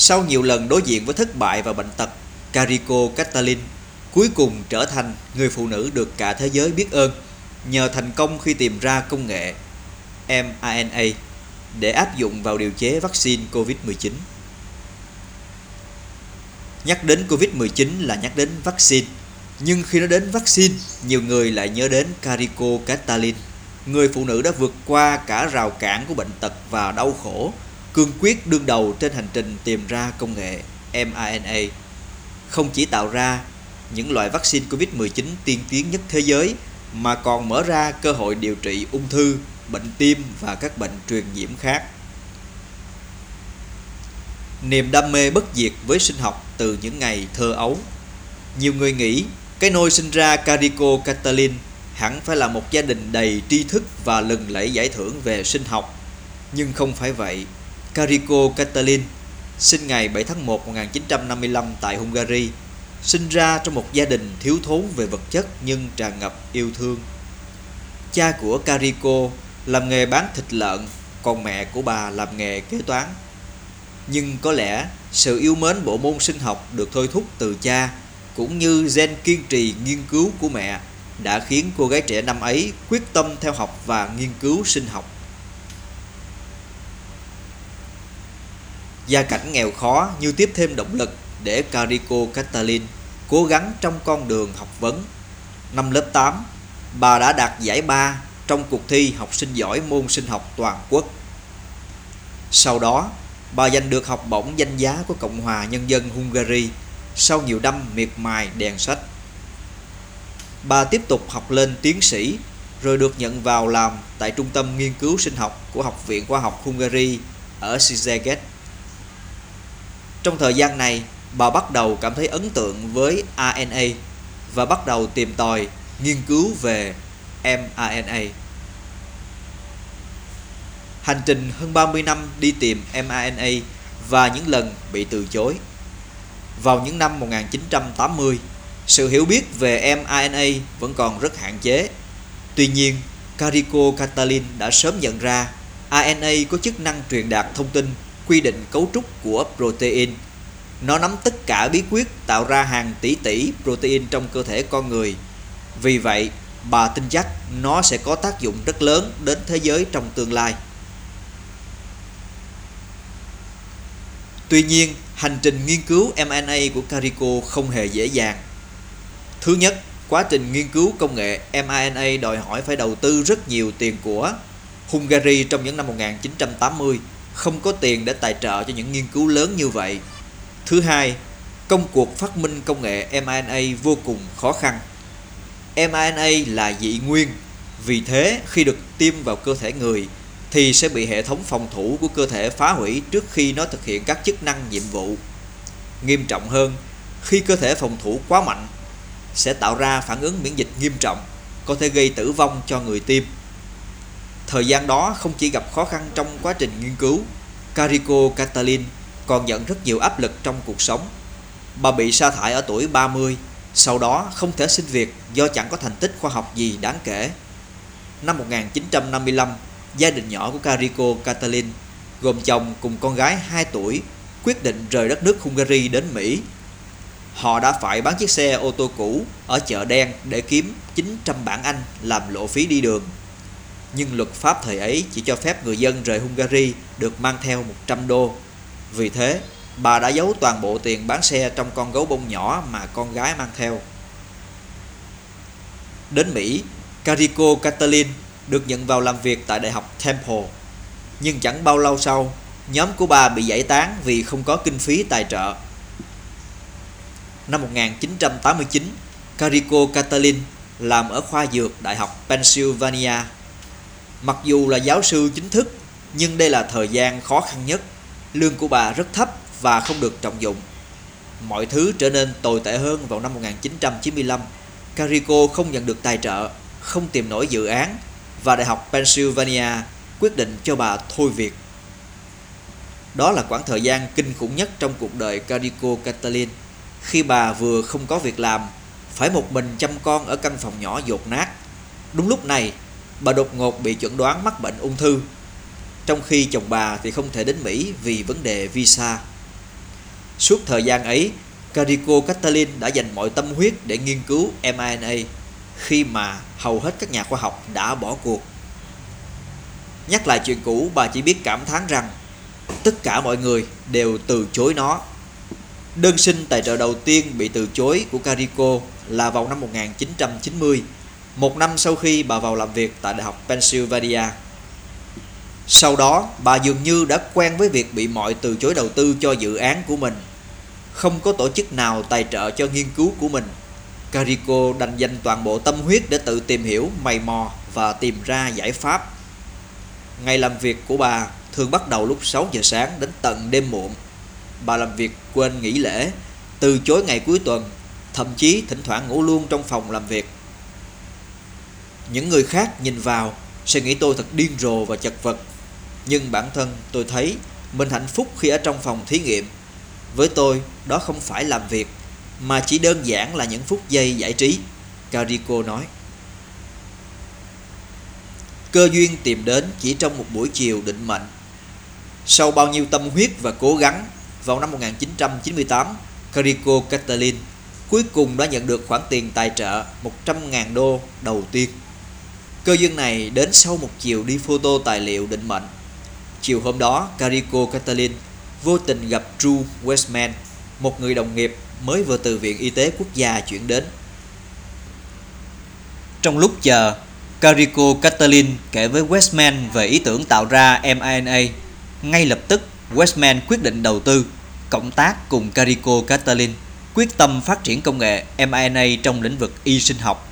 Sau nhiều lần đối diện với thất bại và bệnh tật, Carico Catalin cuối cùng trở thành người phụ nữ được cả thế giới biết ơn nhờ thành công khi tìm ra công nghệ mRNA để áp dụng vào điều chế vaccine COVID-19. Nhắc đến COVID-19 là nhắc đến vaccine, nhưng khi nói đến vaccine, nhiều người lại nhớ đến Carico Catalin, người phụ nữ đã vượt qua cả rào cản của bệnh tật và đau khổ, cương quyết đương đầu trên hành trình tìm ra công nghệ mRNA. Không chỉ tạo ra những loại vaccine COVID-19 tiên tiến nhất thế giới mà còn mở ra cơ hội điều trị ung thư, bệnh tim và các bệnh truyền nhiễm khác. Niềm đam mê bất diệt với sinh học từ những ngày thơ ấu. Nhiều người nghĩ cái nôi sinh ra Carico Catalin hẳn phải là một gia đình đầy tri thức và lừng lẫy giải thưởng về sinh học. Nhưng không phải vậy. Carico Catalin sinh ngày 7 tháng 1 1955 tại Hungary sinh ra trong một gia đình thiếu thốn về vật chất nhưng tràn ngập yêu thương. Cha của Carico làm nghề bán thịt lợn, còn mẹ của bà làm nghề kế toán. Nhưng có lẽ sự yêu mến bộ môn sinh học được thôi thúc từ cha cũng như gen kiên trì nghiên cứu của mẹ đã khiến cô gái trẻ năm ấy quyết tâm theo học và nghiên cứu sinh học. Gia cảnh nghèo khó như tiếp thêm động lực để Carico Catalin cố gắng trong con đường học vấn. Năm lớp 8, bà đã đạt giải ba trong cuộc thi học sinh giỏi môn sinh học toàn quốc. Sau đó, bà giành được học bổng danh giá của Cộng hòa Nhân dân Hungary sau nhiều năm miệt mài đèn sách. Bà tiếp tục học lên tiến sĩ rồi được nhận vào làm tại Trung tâm Nghiên cứu Sinh học của Học viện Khoa học Hungary ở Szeged. Trong thời gian này, bà bắt đầu cảm thấy ấn tượng với RNA và bắt đầu tìm tòi nghiên cứu về mRNA. Hành trình hơn 30 năm đi tìm mRNA và những lần bị từ chối. Vào những năm 1980, sự hiểu biết về mRNA vẫn còn rất hạn chế. Tuy nhiên, Carico Catalin đã sớm nhận ra RNA có chức năng truyền đạt thông tin quy định cấu trúc của protein nó nắm tất cả bí quyết tạo ra hàng tỷ tỷ protein trong cơ thể con người. Vì vậy, bà tin chắc nó sẽ có tác dụng rất lớn đến thế giới trong tương lai. Tuy nhiên, hành trình nghiên cứu mRNA của Carico không hề dễ dàng. Thứ nhất, quá trình nghiên cứu công nghệ mRNA đòi hỏi phải đầu tư rất nhiều tiền của. Hungary trong những năm 1980 không có tiền để tài trợ cho những nghiên cứu lớn như vậy Thứ hai, công cuộc phát minh công nghệ mRNA vô cùng khó khăn. mRNA là dị nguyên, vì thế khi được tiêm vào cơ thể người thì sẽ bị hệ thống phòng thủ của cơ thể phá hủy trước khi nó thực hiện các chức năng nhiệm vụ. Nghiêm trọng hơn, khi cơ thể phòng thủ quá mạnh sẽ tạo ra phản ứng miễn dịch nghiêm trọng, có thể gây tử vong cho người tiêm. Thời gian đó không chỉ gặp khó khăn trong quá trình nghiên cứu, Carico Catalin còn nhận rất nhiều áp lực trong cuộc sống. Bà bị sa thải ở tuổi 30, sau đó không thể xin việc do chẳng có thành tích khoa học gì đáng kể. Năm 1955, gia đình nhỏ của Carico Catalin gồm chồng cùng con gái 2 tuổi quyết định rời đất nước Hungary đến Mỹ. Họ đã phải bán chiếc xe ô tô cũ ở chợ đen để kiếm 900 bảng Anh làm lộ phí đi đường. Nhưng luật pháp thời ấy chỉ cho phép người dân rời Hungary được mang theo 100 đô vì thế, bà đã giấu toàn bộ tiền bán xe trong con gấu bông nhỏ mà con gái mang theo. Đến Mỹ, Carico Catalin được nhận vào làm việc tại Đại học Temple. Nhưng chẳng bao lâu sau, nhóm của bà bị giải tán vì không có kinh phí tài trợ. Năm 1989, Carico Catalin làm ở khoa dược Đại học Pennsylvania. Mặc dù là giáo sư chính thức, nhưng đây là thời gian khó khăn nhất Lương của bà rất thấp và không được trọng dụng. Mọi thứ trở nên tồi tệ hơn vào năm 1995. Carico không nhận được tài trợ, không tìm nổi dự án và Đại học Pennsylvania quyết định cho bà thôi việc. Đó là quãng thời gian kinh khủng nhất trong cuộc đời Carico Catalin khi bà vừa không có việc làm, phải một mình chăm con ở căn phòng nhỏ dột nát. Đúng lúc này, bà đột ngột bị chuẩn đoán mắc bệnh ung thư trong khi chồng bà thì không thể đến Mỹ vì vấn đề visa. Suốt thời gian ấy, Carico Catalin đã dành mọi tâm huyết để nghiên cứu mRNA khi mà hầu hết các nhà khoa học đã bỏ cuộc. Nhắc lại chuyện cũ, bà chỉ biết cảm thán rằng tất cả mọi người đều từ chối nó. Đơn xin tài trợ đầu tiên bị từ chối của Carico là vào năm 1990, một năm sau khi bà vào làm việc tại Đại học Pennsylvania. Sau đó, bà dường như đã quen với việc bị mọi từ chối đầu tư cho dự án của mình. Không có tổ chức nào tài trợ cho nghiên cứu của mình. Carico đành dành toàn bộ tâm huyết để tự tìm hiểu, mày mò và tìm ra giải pháp. Ngày làm việc của bà thường bắt đầu lúc 6 giờ sáng đến tận đêm muộn. Bà làm việc quên nghỉ lễ, từ chối ngày cuối tuần, thậm chí thỉnh thoảng ngủ luôn trong phòng làm việc. Những người khác nhìn vào sẽ nghĩ tôi thật điên rồ và chật vật nhưng bản thân tôi thấy mình hạnh phúc khi ở trong phòng thí nghiệm. Với tôi, đó không phải làm việc, mà chỉ đơn giản là những phút giây giải trí, Carico nói. Cơ duyên tìm đến chỉ trong một buổi chiều định mệnh. Sau bao nhiêu tâm huyết và cố gắng, vào năm 1998, Carico Catalin cuối cùng đã nhận được khoản tiền tài trợ 100.000 đô đầu tiên. Cơ duyên này đến sau một chiều đi photo tài liệu định mệnh Chiều hôm đó, Carico Catalin vô tình gặp Drew Westman, một người đồng nghiệp mới vừa từ Viện Y tế Quốc gia chuyển đến. Trong lúc chờ, Carico Catalin kể với Westman về ý tưởng tạo ra mRNA. Ngay lập tức, Westman quyết định đầu tư, cộng tác cùng Carico Catalin, quyết tâm phát triển công nghệ mRNA trong lĩnh vực y sinh học.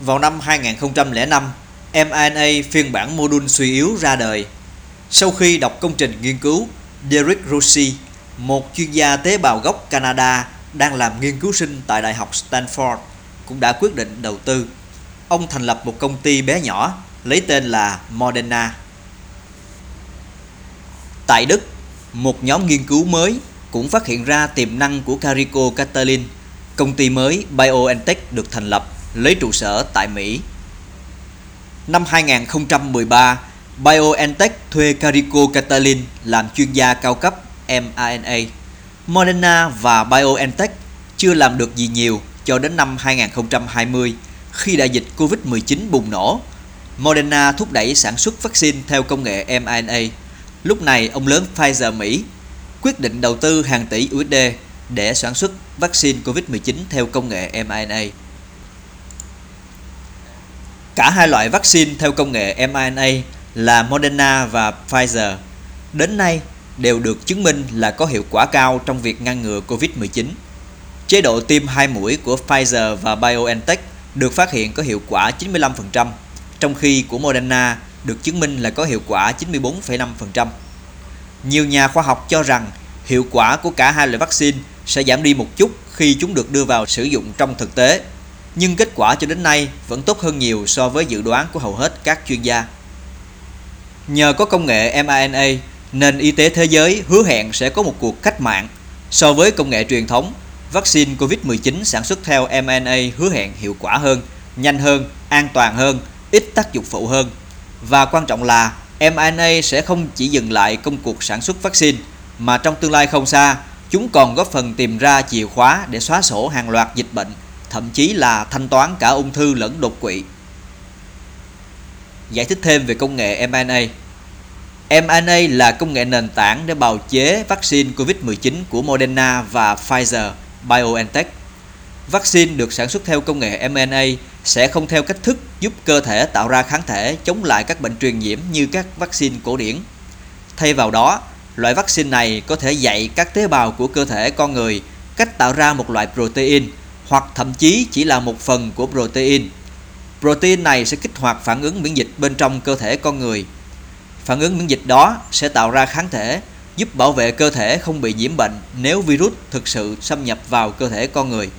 Vào năm 2005, mRNA phiên bản mô đun suy yếu ra đời. Sau khi đọc công trình nghiên cứu, Derek Rossi, một chuyên gia tế bào gốc Canada đang làm nghiên cứu sinh tại Đại học Stanford, cũng đã quyết định đầu tư. Ông thành lập một công ty bé nhỏ lấy tên là Moderna. Tại Đức, một nhóm nghiên cứu mới cũng phát hiện ra tiềm năng của Carico Catalin. Công ty mới BioNTech được thành lập lấy trụ sở tại Mỹ Năm 2013, BioNTech thuê Carico Catalin làm chuyên gia cao cấp mRNA. Moderna và BioNTech chưa làm được gì nhiều cho đến năm 2020 khi đại dịch Covid-19 bùng nổ. Moderna thúc đẩy sản xuất vaccine theo công nghệ mRNA. Lúc này, ông lớn Pfizer Mỹ quyết định đầu tư hàng tỷ USD để sản xuất vaccine Covid-19 theo công nghệ mRNA. Cả hai loại vaccine theo công nghệ mRNA là Moderna và Pfizer đến nay đều được chứng minh là có hiệu quả cao trong việc ngăn ngừa COVID-19. Chế độ tiêm hai mũi của Pfizer và BioNTech được phát hiện có hiệu quả 95%, trong khi của Moderna được chứng minh là có hiệu quả 94,5%. Nhiều nhà khoa học cho rằng hiệu quả của cả hai loại vaccine sẽ giảm đi một chút khi chúng được đưa vào sử dụng trong thực tế nhưng kết quả cho đến nay vẫn tốt hơn nhiều so với dự đoán của hầu hết các chuyên gia. Nhờ có công nghệ mRNA, nền y tế thế giới hứa hẹn sẽ có một cuộc cách mạng. So với công nghệ truyền thống, vaccine COVID-19 sản xuất theo mRNA hứa hẹn hiệu quả hơn, nhanh hơn, an toàn hơn, ít tác dụng phụ hơn. Và quan trọng là mRNA sẽ không chỉ dừng lại công cuộc sản xuất vaccine, mà trong tương lai không xa, chúng còn góp phần tìm ra chìa khóa để xóa sổ hàng loạt dịch bệnh thậm chí là thanh toán cả ung thư lẫn đột quỵ. Giải thích thêm về công nghệ mRNA mRNA là công nghệ nền tảng để bào chế vaccine COVID-19 của Moderna và Pfizer BioNTech. Vaccine được sản xuất theo công nghệ mRNA sẽ không theo cách thức giúp cơ thể tạo ra kháng thể chống lại các bệnh truyền nhiễm như các vaccine cổ điển. Thay vào đó, loại vaccine này có thể dạy các tế bào của cơ thể con người cách tạo ra một loại protein hoặc thậm chí chỉ là một phần của protein. Protein này sẽ kích hoạt phản ứng miễn dịch bên trong cơ thể con người. Phản ứng miễn dịch đó sẽ tạo ra kháng thể, giúp bảo vệ cơ thể không bị nhiễm bệnh nếu virus thực sự xâm nhập vào cơ thể con người.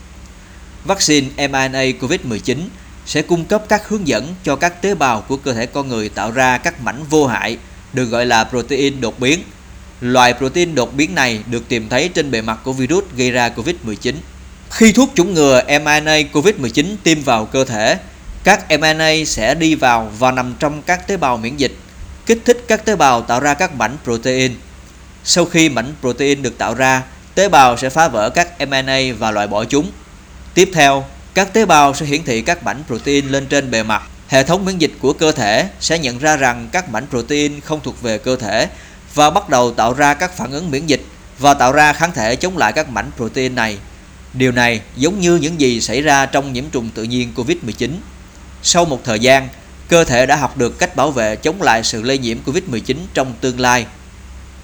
Vaccine mRNA COVID-19 sẽ cung cấp các hướng dẫn cho các tế bào của cơ thể con người tạo ra các mảnh vô hại, được gọi là protein đột biến. Loại protein đột biến này được tìm thấy trên bề mặt của virus gây ra COVID-19. Khi thuốc chủng ngừa mRNA COVID-19 tiêm vào cơ thể, các mRNA sẽ đi vào và nằm trong các tế bào miễn dịch. kích thích các tế bào tạo ra các mảnh protein. Sau khi mảnh protein được tạo ra, tế bào sẽ phá vỡ các mRNA và loại bỏ chúng. Tiếp theo, các tế bào sẽ hiển thị các mảnh protein lên trên bề mặt. Hệ thống miễn dịch của cơ thể sẽ nhận ra rằng các mảnh protein không thuộc về cơ thể và bắt đầu tạo ra các phản ứng miễn dịch và tạo ra kháng thể chống lại các mảnh protein này. Điều này giống như những gì xảy ra trong nhiễm trùng tự nhiên COVID-19. Sau một thời gian, cơ thể đã học được cách bảo vệ chống lại sự lây nhiễm COVID-19 trong tương lai